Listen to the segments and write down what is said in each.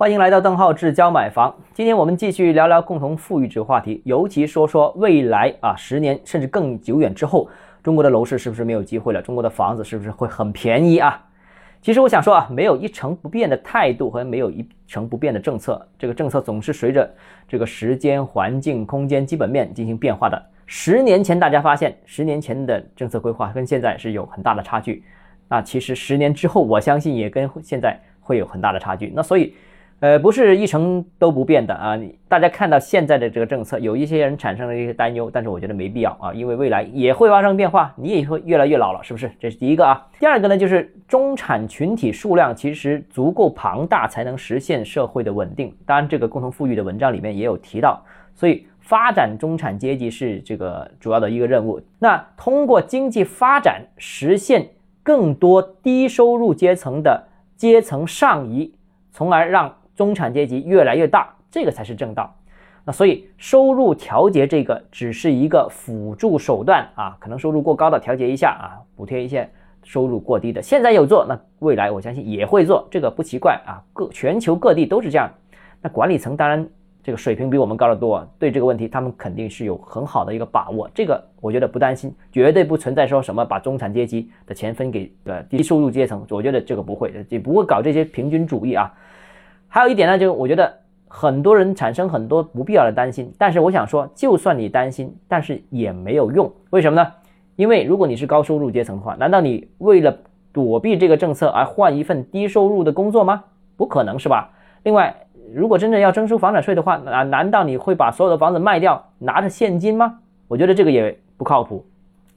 欢迎来到邓浩志教买房。今天我们继续聊聊共同富裕这个话题，尤其说说未来啊，十年甚至更久远之后，中国的楼市是不是没有机会了？中国的房子是不是会很便宜啊？其实我想说啊，没有一成不变的态度和没有一成不变的政策，这个政策总是随着这个时间、环境、空间基本面进行变化的。十年前大家发现，十年前的政策规划跟现在是有很大的差距，那其实十年之后，我相信也跟现在会有很大的差距。那所以。呃，不是一成都不变的啊！大家看到现在的这个政策，有一些人产生了一些担忧，但是我觉得没必要啊，因为未来也会发生变化，你也会越来越老了，是不是？这是第一个啊。第二个呢，就是中产群体数量其实足够庞大，才能实现社会的稳定。当然，这个共同富裕的文章里面也有提到，所以发展中产阶级是这个主要的一个任务。那通过经济发展实现更多低收入阶层的阶层上移，从而让中产阶级越来越大，这个才是正道。那所以收入调节这个只是一个辅助手段啊，可能收入过高的调节一下啊，补贴一些收入过低的。现在有做，那未来我相信也会做，这个不奇怪啊。各全球各地都是这样。那管理层当然这个水平比我们高得多，对这个问题他们肯定是有很好的一个把握。这个我觉得不担心，绝对不存在说什么把中产阶级的钱分给呃低收入阶层，我觉得这个不会，也不会搞这些平均主义啊。还有一点呢，就是我觉得很多人产生很多不必要的担心，但是我想说，就算你担心，但是也没有用。为什么呢？因为如果你是高收入阶层的话，难道你为了躲避这个政策而换一份低收入的工作吗？不可能是吧？另外，如果真正要征收房产税的话，那难道你会把所有的房子卖掉，拿着现金吗？我觉得这个也不靠谱。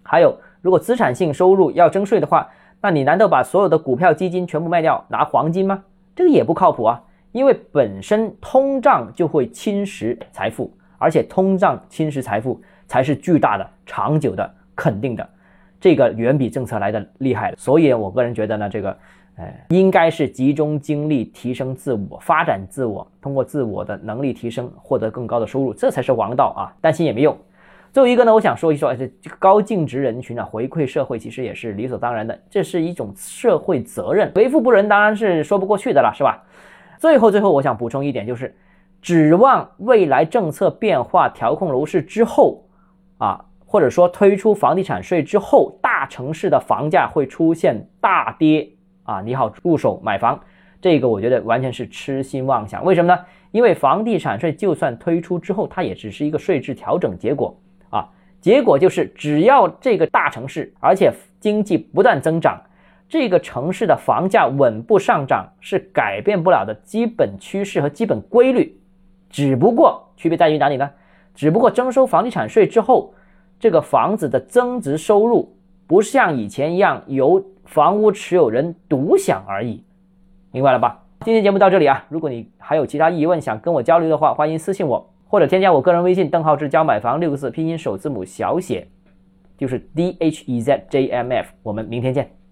还有，如果资产性收入要征税的话，那你难道把所有的股票基金全部卖掉，拿黄金吗？这个也不靠谱啊。因为本身通胀就会侵蚀财富，而且通胀侵蚀财富才是巨大的、长久的、肯定的，这个远比政策来的厉害。所以，我个人觉得呢，这个，呃，应该是集中精力提升自我、发展自我，通过自我的能力提升，获得更高的收入，这才是王道啊！担心也没用。最后一个呢，我想说一说，这个高净值人群啊，回馈社会其实也是理所当然的，这是一种社会责任，为富不仁当然是说不过去的了，是吧？最后，最后，我想补充一点，就是指望未来政策变化、调控楼市之后，啊，或者说推出房地产税之后，大城市的房价会出现大跌啊，你好入手买房，这个我觉得完全是痴心妄想。为什么呢？因为房地产税就算推出之后，它也只是一个税制调整结果啊，结果就是只要这个大城市，而且经济不断增长。这个城市的房价稳步上涨是改变不了的基本趋势和基本规律，只不过区别在于哪里呢？只不过征收房地产税之后，这个房子的增值收入不像以前一样由房屋持有人独享而已，明白了吧？今天节目到这里啊，如果你还有其他疑问想跟我交流的话，欢迎私信我或者添加我个人微信邓浩志教买房六个字拼音首字母小写，就是 D H E Z J M F，我们明天见。